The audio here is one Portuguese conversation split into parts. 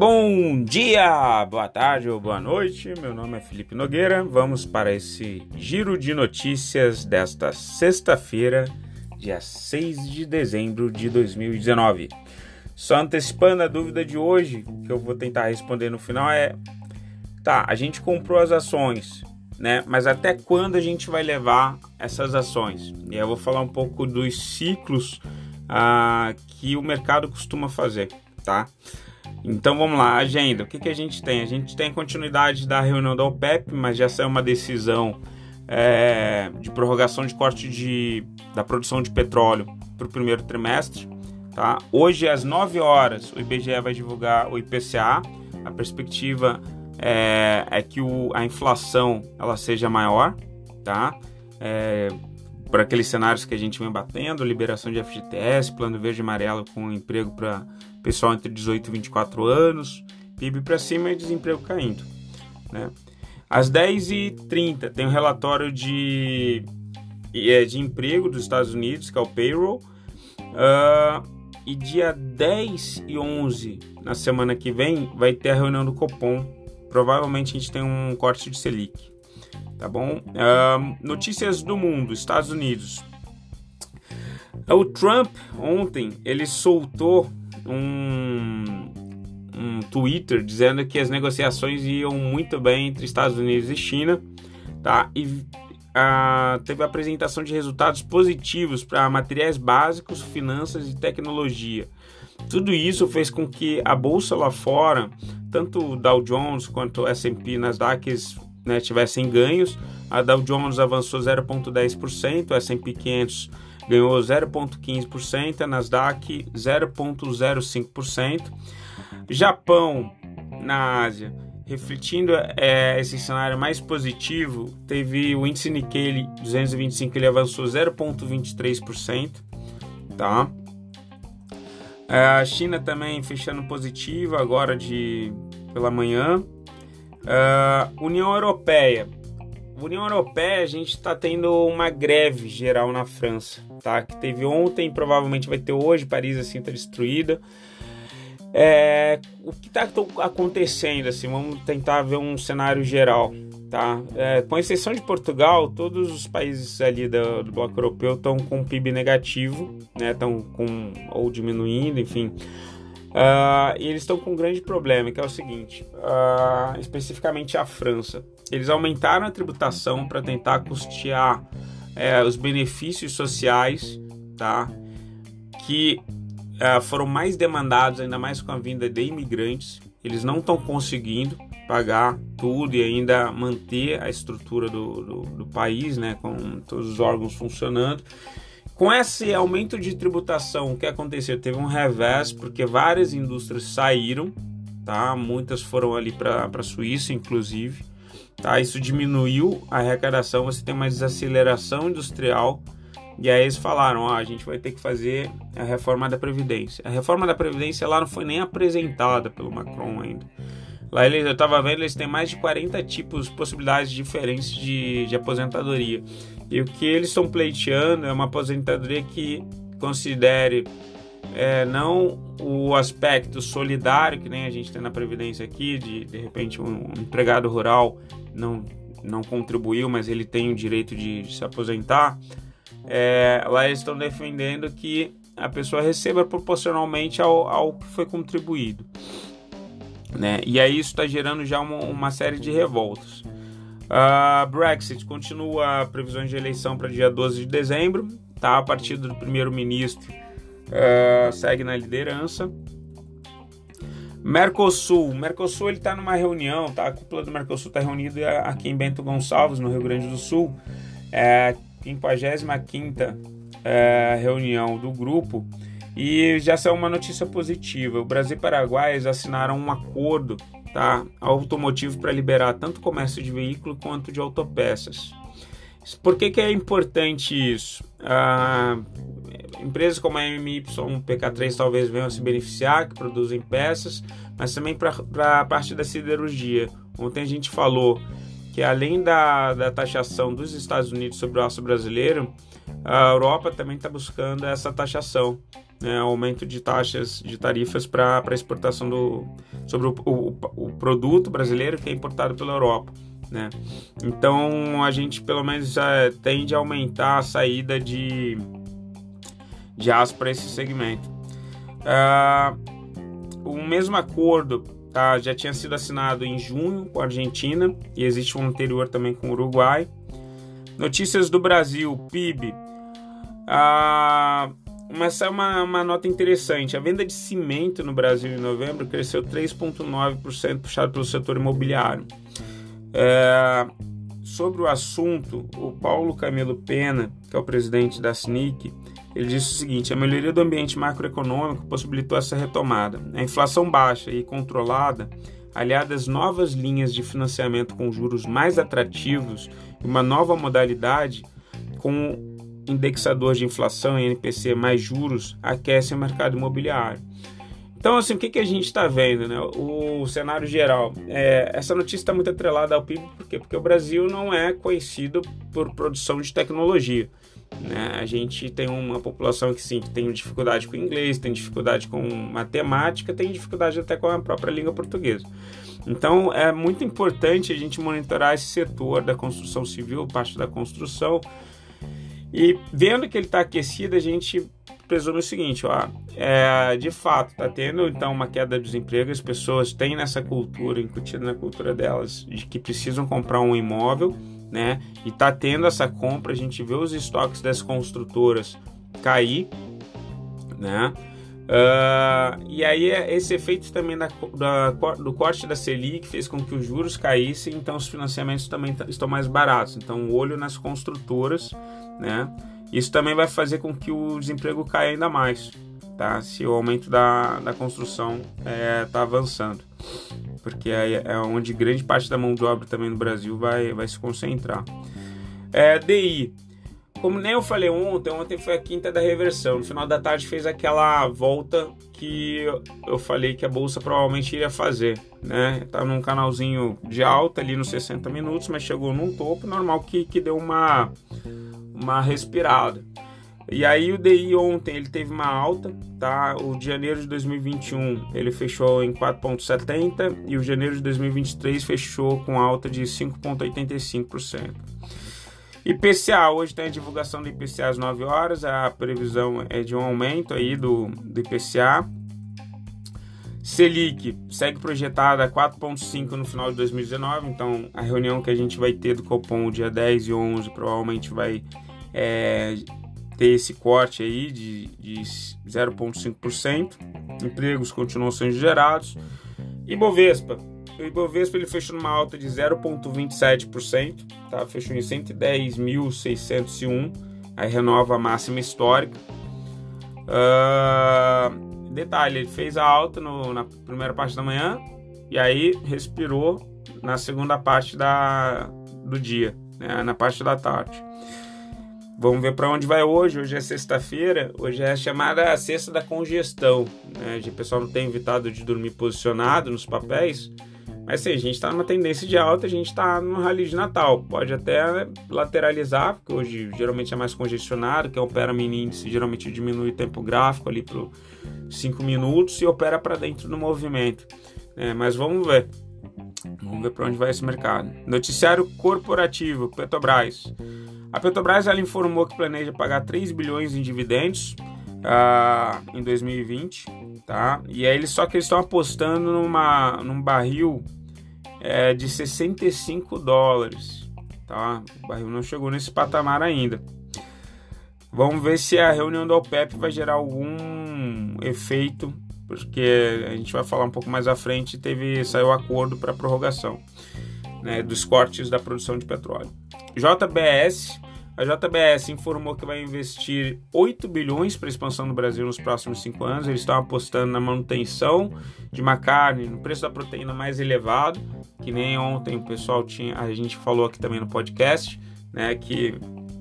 Bom dia, boa tarde ou boa noite. Meu nome é Felipe Nogueira. Vamos para esse giro de notícias desta sexta-feira, dia 6 de dezembro de 2019. Só antecipando a dúvida de hoje, que eu vou tentar responder no final é: tá, a gente comprou as ações, né? Mas até quando a gente vai levar essas ações? E eu vou falar um pouco dos ciclos ah, que o mercado costuma fazer, tá? Então vamos lá, agenda. O que, que a gente tem? A gente tem continuidade da reunião da OPEP, mas já saiu uma decisão é, de prorrogação de corte de, da produção de petróleo para o primeiro trimestre. Tá? Hoje, às 9 horas, o IBGE vai divulgar o IPCA. A perspectiva é, é que o, a inflação ela seja maior, tá? É, por aqueles cenários que a gente vem batendo, liberação de FGTS, plano verde e amarelo com emprego para pessoal entre 18 e 24 anos, PIB para cima e desemprego caindo. Né? Às 10h30 tem o um relatório de, é, de emprego dos Estados Unidos, que é o payroll. Uh, e dia 10 e 11, na semana que vem, vai ter a reunião do Copom. Provavelmente a gente tem um corte de Selic. Tá bom? Uh, notícias do mundo, Estados Unidos. O Trump ontem ele soltou um, um Twitter dizendo que as negociações iam muito bem entre Estados Unidos e China, tá? E uh, teve a apresentação de resultados positivos para materiais básicos, finanças e tecnologia. Tudo isso fez com que a bolsa lá fora, tanto o Dow Jones quanto o S&P Nasdaq né, tivessem ganhos. A Dow Jones avançou 0,10%, o S&P 500 ganhou 0,15%, a Nasdaq 0,05%. Japão, na Ásia, refletindo é, esse cenário mais positivo, teve o índice Nikkei 225, ele avançou 0,23%, tá? É, a China também fechando positivo agora de pela manhã. Uh, União Europeia União Europeia, a gente está tendo uma greve geral na França, tá? Que teve ontem, provavelmente vai ter hoje, Paris assim está destruída. É, o que está acontecendo, assim, vamos tentar ver um cenário geral, tá? É, com exceção de Portugal, todos os países ali do, do bloco europeu estão com PIB negativo, né? Estão com ou diminuindo, enfim. Uh, e eles estão com um grande problema, que é o seguinte, uh, especificamente a França. Eles aumentaram a tributação para tentar custear uh, os benefícios sociais, tá? Que uh, foram mais demandados, ainda mais com a vinda de imigrantes. Eles não estão conseguindo pagar tudo e ainda manter a estrutura do, do, do país, né? Com todos os órgãos funcionando. Com esse aumento de tributação, o que aconteceu? Teve um revés, porque várias indústrias saíram, tá? Muitas foram ali para a Suíça, inclusive. Tá? Isso diminuiu a arrecadação, você tem uma desaceleração industrial. E aí eles falaram, ó, a gente vai ter que fazer a reforma da Previdência. A reforma da Previdência lá não foi nem apresentada pelo Macron ainda. Lá ele, eu estava vendo, eles têm mais de 40 tipos, possibilidades diferentes de, de aposentadoria. E o que eles estão pleiteando é uma aposentadoria que considere é, não o aspecto solidário que nem a gente tem na Previdência aqui, de de repente um empregado rural não, não contribuiu, mas ele tem o direito de, de se aposentar. É, lá eles estão defendendo que a pessoa receba proporcionalmente ao, ao que foi contribuído. Né? E aí isso está gerando já uma, uma, série de revoltas. Uh, Brexit continua previsões de eleição para dia 12 de dezembro. Tá? A partir do primeiro-ministro uh, segue na liderança. Mercosul. Mercosul ele está numa reunião, tá? A cúpula do Mercosul está reunida aqui em Bento Gonçalves, no Rio Grande do Sul. É a 55 é, reunião do grupo e já saiu uma notícia positiva. O Brasil e Paraguai assinaram um acordo tá, automotivo para liberar tanto comércio de veículo quanto de autopeças. Por que, que é importante isso? Ah, empresas como a MY, PK3 talvez venham a se beneficiar, que produzem peças, mas também para a parte da siderurgia. Ontem a gente falou que além da, da taxação dos Estados Unidos sobre o aço brasileiro, a Europa também está buscando essa taxação, né, aumento de taxas de tarifas para exportação do sobre o, o, o, produto brasileiro que é importado pela Europa. Né? Então a gente pelo menos é, tende a aumentar a saída de, de aço para esse segmento. Uh, o mesmo acordo tá, já tinha sido assinado em junho com a Argentina e existe um anterior também com o Uruguai. Notícias do Brasil, PIB. Ah, é uma, uma nota interessante. A venda de cimento no Brasil em novembro cresceu 3,9%, puxado pelo setor imobiliário. É, sobre o assunto, o Paulo Camilo Pena, que é o presidente da SNIC, ele disse o seguinte: a melhoria do ambiente macroeconômico possibilitou essa retomada. A inflação baixa e controlada, aliada às novas linhas de financiamento com juros mais atrativos e uma nova modalidade com indexador de inflação e NPC mais juros, aquecem o mercado imobiliário. Então, assim, o que, que a gente está vendo, né? O, cenário geral. É, essa notícia está muito atrelada ao PIB, por quê? Porque o Brasil não é conhecido por produção de tecnologia. Né? A gente tem uma população que sim, tem dificuldade com inglês, tem dificuldade com matemática, tem dificuldade até com a própria língua portuguesa. Então é muito importante a gente monitorar esse setor da construção civil, parte da construção, e vendo que ele está aquecido, a gente presume o seguinte, ó, é, de fato, está tendo então uma queda do desemprego, as pessoas têm nessa cultura, incutida na cultura delas, de que precisam comprar um imóvel, né? E está tendo essa compra, a gente vê os estoques das construtoras cair, né? Uh, e aí esse efeito também da, da, do corte da Selic fez com que os juros caíssem, então os financiamentos também estão mais baratos. Então o olho nas construtoras, né? Isso também vai fazer com que o desemprego caia ainda mais, tá? Se o aumento da, da construção está é, tá avançando, porque é, é onde grande parte da mão de obra também no Brasil vai, vai se concentrar. É, DI, como nem eu falei ontem, ontem foi a quinta da reversão. No final da tarde fez aquela volta que eu falei que a bolsa provavelmente iria fazer, né? Tá num canalzinho de alta ali nos 60 minutos, mas chegou num topo normal que, que deu uma uma respirada. E aí o DI ontem ele teve uma alta, tá? O de janeiro de 2021 ele fechou em 4.70 e o de janeiro de 2023 fechou com alta de 5.85%. IPCA, hoje tem a divulgação do IPCA às 9 horas, a previsão é de um aumento aí do, do IPCA. Selic segue projetada a 4,5 no final de 2019, então a reunião que a gente vai ter do Copom dia 10 e 11 provavelmente vai é, ter esse corte aí de, de 0,5%. Empregos continuam sendo gerados. E Bovespa. O Ibovespa ele fechou numa alta de 0,27%, tá? fechou em 110.601, aí renova a máxima histórica. Uh, detalhe, ele fez a alta no, na primeira parte da manhã e aí respirou na segunda parte da, do dia, né? na parte da tarde. Vamos ver para onde vai hoje. Hoje é sexta-feira. Hoje é a chamada sexta da congestão. Né? O pessoal não tem evitado de dormir posicionado nos papéis. Mas sim, a gente está numa tendência de alta, a gente está no rally de Natal. Pode até lateralizar, porque hoje geralmente é mais congestionado, quem opera mini índice geralmente diminui o tempo gráfico ali para 5 minutos e opera para dentro do movimento. É, mas vamos ver. Vamos ver para onde vai esse mercado. Noticiário corporativo, Petrobras. A Petrobras ela informou que planeja pagar 3 bilhões em dividendos uh, em 2020, tá? E aí só que eles estão apostando numa, num barril é, de 65 dólares, tá? O barril não chegou nesse patamar ainda. Vamos ver se a reunião da OPEP vai gerar algum efeito, porque a gente vai falar um pouco mais à frente. Teve saiu acordo para prorrogação né, dos cortes da produção de petróleo. JBS, a JBS informou que vai investir 8 bilhões para a expansão do Brasil nos próximos 5 anos. Eles estão apostando na manutenção de uma carne, no preço da proteína mais elevado, que nem ontem o pessoal tinha, a gente falou aqui também no podcast, né, que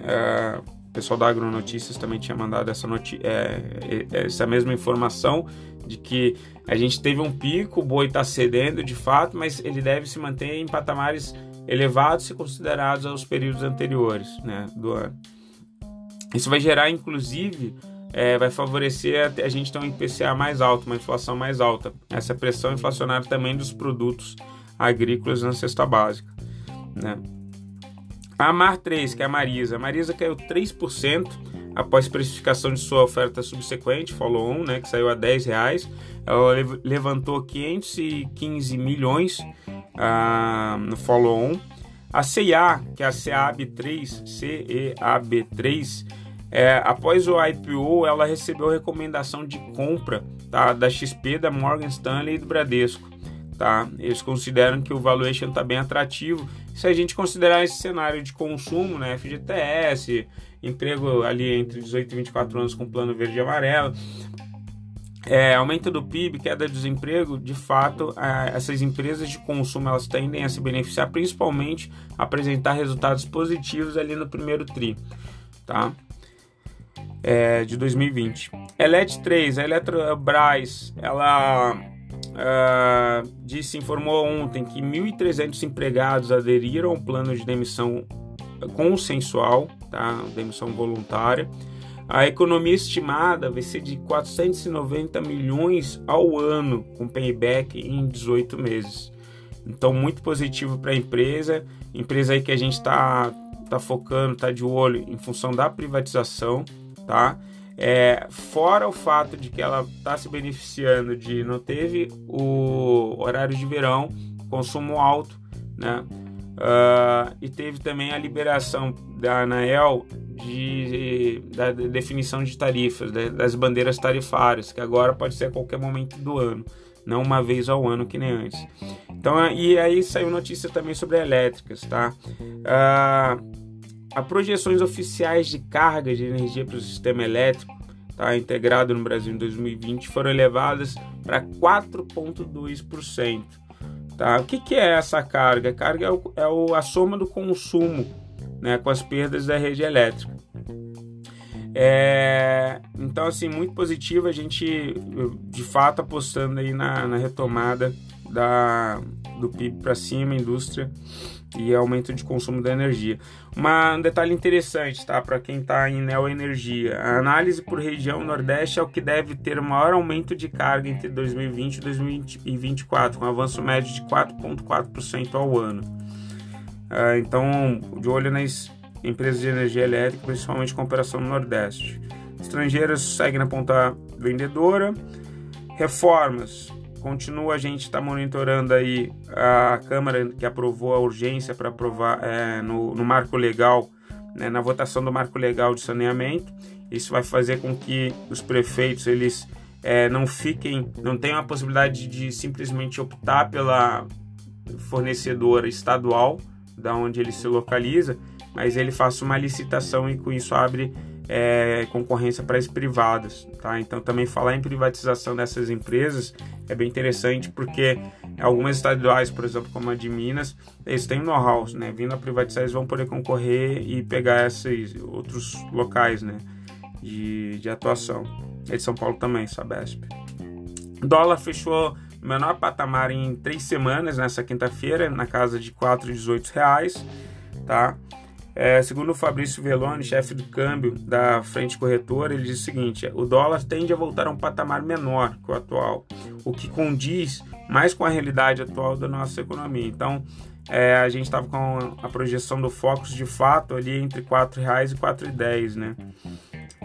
é, o pessoal da Agronotícias também tinha mandado essa, é, é, essa mesma informação de que a gente teve um pico, o boi está cedendo de fato, mas ele deve se manter em patamares elevados se considerados aos períodos anteriores né, do ano. Isso vai gerar, inclusive, é, vai favorecer a, a gente ter um IPCA mais alto, uma inflação mais alta. Essa pressão inflacionária também dos produtos agrícolas na cesta básica. Né? A Mar 3, que é a Marisa. A Marisa caiu 3% após precificação de sua oferta subsequente, follow-on, né, que saiu a 10 reais. Ela levantou 515 milhões ah, no follow-on. A CIA, que é a CEAB3, CEAB3, é, após o IPO, ela recebeu recomendação de compra tá, da XP, da Morgan Stanley e do Bradesco. Tá? Eles consideram que o valuation está bem atrativo. Se a gente considerar esse cenário de consumo, né, FGTS, emprego ali entre 18 e 24 anos com plano verde e amarelo, é, aumento do PIB, queda do desemprego, de fato, é, essas empresas de consumo elas tendem a se beneficiar, principalmente apresentar resultados positivos ali no primeiro tri, tá? É, de 2020. Elet 3, a Eletrobras, ela uh, disse, informou ontem que 1.300 empregados aderiram ao plano de demissão consensual, tá? demissão voluntária. A economia estimada vai ser de 490 milhões ao ano, com payback em 18 meses. Então, muito positivo para a empresa. Empresa aí que a gente está tá focando, está de olho em função da privatização, tá? É, fora o fato de que ela está se beneficiando de não teve o horário de verão, consumo alto, né? Uh, e teve também a liberação da ANAEL de, da definição de tarifas, das bandeiras tarifárias, que agora pode ser a qualquer momento do ano, não uma vez ao ano que nem antes. Então, e aí saiu notícia também sobre elétricas, tá? As projeções oficiais de carga de energia para o sistema elétrico tá, integrado no Brasil em 2020 foram elevadas para 4,2%. Tá? O que, que é essa carga? A carga é, o, é o, a soma do consumo né, com as perdas da rede elétrica. É, então, assim, muito positivo a gente, de fato, apostando aí na, na retomada da, do PIB para cima, indústria e aumento de consumo da energia. Uma, um detalhe interessante, tá? Para quem está em neoenergia, a análise por região Nordeste é o que deve ter maior aumento de carga entre 2020 e 2024, com avanço médio de 4,4% ao ano. Uh, então, de olho nas empresas de energia elétrica, principalmente com operação no Nordeste. Estrangeiras seguem na ponta vendedora. Reformas continua a gente está monitorando aí a Câmara que aprovou a urgência para aprovar é, no, no, marco legal, né, na votação do marco legal de saneamento. Isso vai fazer com que os prefeitos eles é, não fiquem, não tenham a possibilidade de simplesmente optar pela fornecedora estadual, da onde ele se localiza, mas ele faça uma licitação e com isso abre é, concorrência para as privadas. Tá? Então, também falar em privatização dessas empresas é bem interessante porque algumas estaduais, por exemplo, como a de Minas, eles têm know-how, né? Vindo a privatizar, eles vão poder concorrer e pegar esses outros locais né? de, de atuação. É de São Paulo também, Sabesp. O dólar fechou menor patamar em três semanas nessa quinta-feira, na casa de 4,18 reais, tá? É, segundo o Fabrício Veloni, chefe do câmbio da frente corretora, ele diz o seguinte: o dólar tende a voltar a um patamar menor que o atual, o que condiz mais com a realidade atual da nossa economia. Então, é, a gente estava com a projeção do Focus de fato ali entre R$ 4,00 e R$ 4,10, né?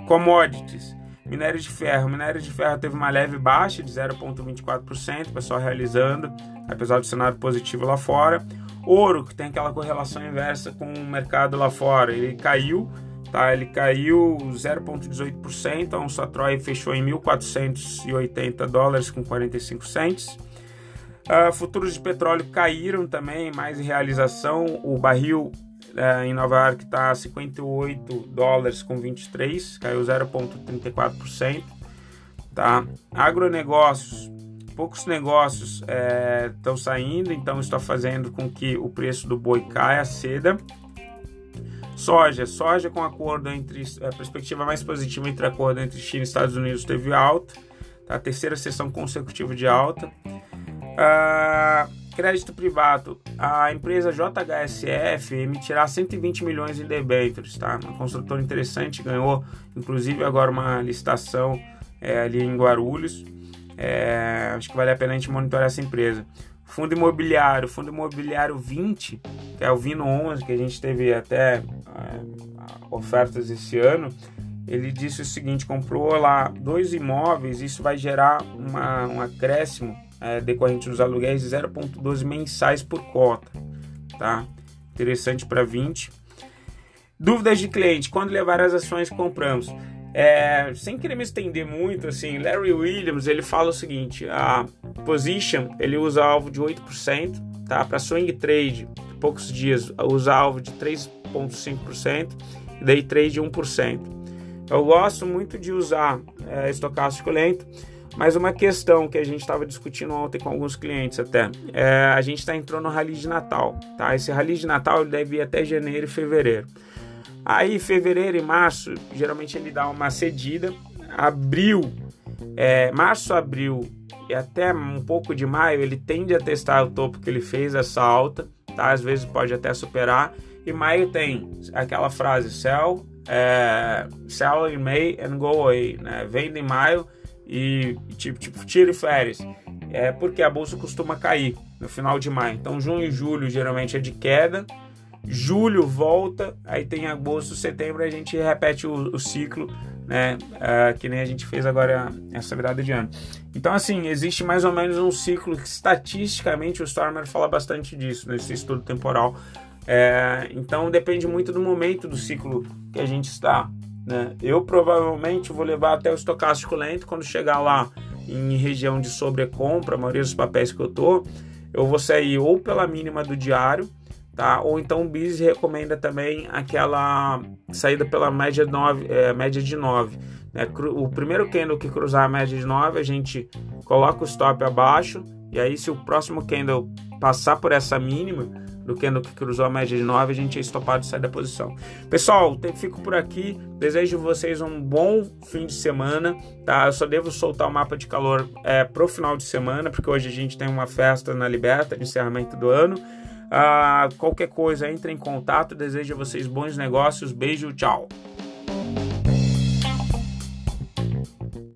Commodities. Minério de ferro. Minério de ferro teve uma leve baixa de 0,24%, pessoal realizando, apesar do cenário positivo lá fora. Ouro, que tem aquela correlação inversa com o mercado lá fora, ele caiu, tá? Ele caiu 0,18%, a onça Troy fechou em 1.480 dólares com 45 cents. Uh, futuros de petróleo caíram também, mais em realização. O barril uh, em Nova York está a 58 dólares com 23, caiu 0,34%. Tá? Agronegócios poucos negócios estão é, saindo, então está fazendo com que o preço do boi caia, ceda. Soja, soja com acordo entre a perspectiva mais positiva entre acordo entre China e Estados Unidos teve alta, tá? a terceira sessão consecutiva de alta. Ah, crédito privado, a empresa JHSF emitirá 120 milhões em debêntures, tá? Uma construtora interessante, ganhou inclusive agora uma licitação é, ali em Guarulhos. É, acho que vale a pena a gente monitorar essa empresa. Fundo imobiliário, fundo imobiliário 20, que é o Vino 11, que a gente teve até é, ofertas esse ano. Ele disse o seguinte: comprou lá dois imóveis, isso vai gerar uma, um acréscimo é, decorrente dos aluguéis de 0,12 mensais por cota, tá? Interessante para 20. Dúvidas de cliente: quando levar as ações que compramos? É, sem querer me estender muito, assim, Larry Williams ele fala o seguinte: a position ele usa alvo de 8%, tá? Para swing trade, poucos dias, usa alvo de 3,5% e day trade 1%. Eu gosto muito de usar é, estocástico lento, mas uma questão que a gente estava discutindo ontem com alguns clientes até, é, a gente está entrando no rally de Natal, tá? Esse rally de Natal deve ir até janeiro e fevereiro. Aí, fevereiro e março, geralmente ele dá uma cedida. Abril, é, março, abril e até um pouco de maio, ele tende a testar o topo que ele fez, essa alta, tá? Às vezes pode até superar. E maio tem aquela frase, sell, é, sell in May and go away, né? Vende em maio e tipo, tipo tire férias. É porque a bolsa costuma cair no final de maio. Então, junho e julho geralmente é de queda julho volta, aí tem agosto, setembro, a gente repete o, o ciclo, né? Uh, que nem a gente fez agora essa virada de ano. Então, assim, existe mais ou menos um ciclo que estatisticamente o Stormer fala bastante disso nesse estudo temporal. É, então, depende muito do momento do ciclo que a gente está. Né? Eu provavelmente vou levar até o estocástico lento quando chegar lá em região de sobrecompra, a maioria dos papéis que eu tô, eu vou sair ou pela mínima do diário tá? Ou então o BIS recomenda também aquela saída pela média, 9, é, média de 9. Né? O primeiro candle que cruzar a média de 9, a gente coloca o stop abaixo, e aí se o próximo candle passar por essa mínima do candle que cruzou a média de 9, a gente é estopado e sai da posição. Pessoal, fico por aqui. Desejo vocês um bom fim de semana, tá? Eu só devo soltar o mapa de calor é, pro final de semana, porque hoje a gente tem uma festa na Liberta de encerramento do ano. Ah, qualquer coisa, entre em contato. Desejo a vocês bons negócios. Beijo, tchau.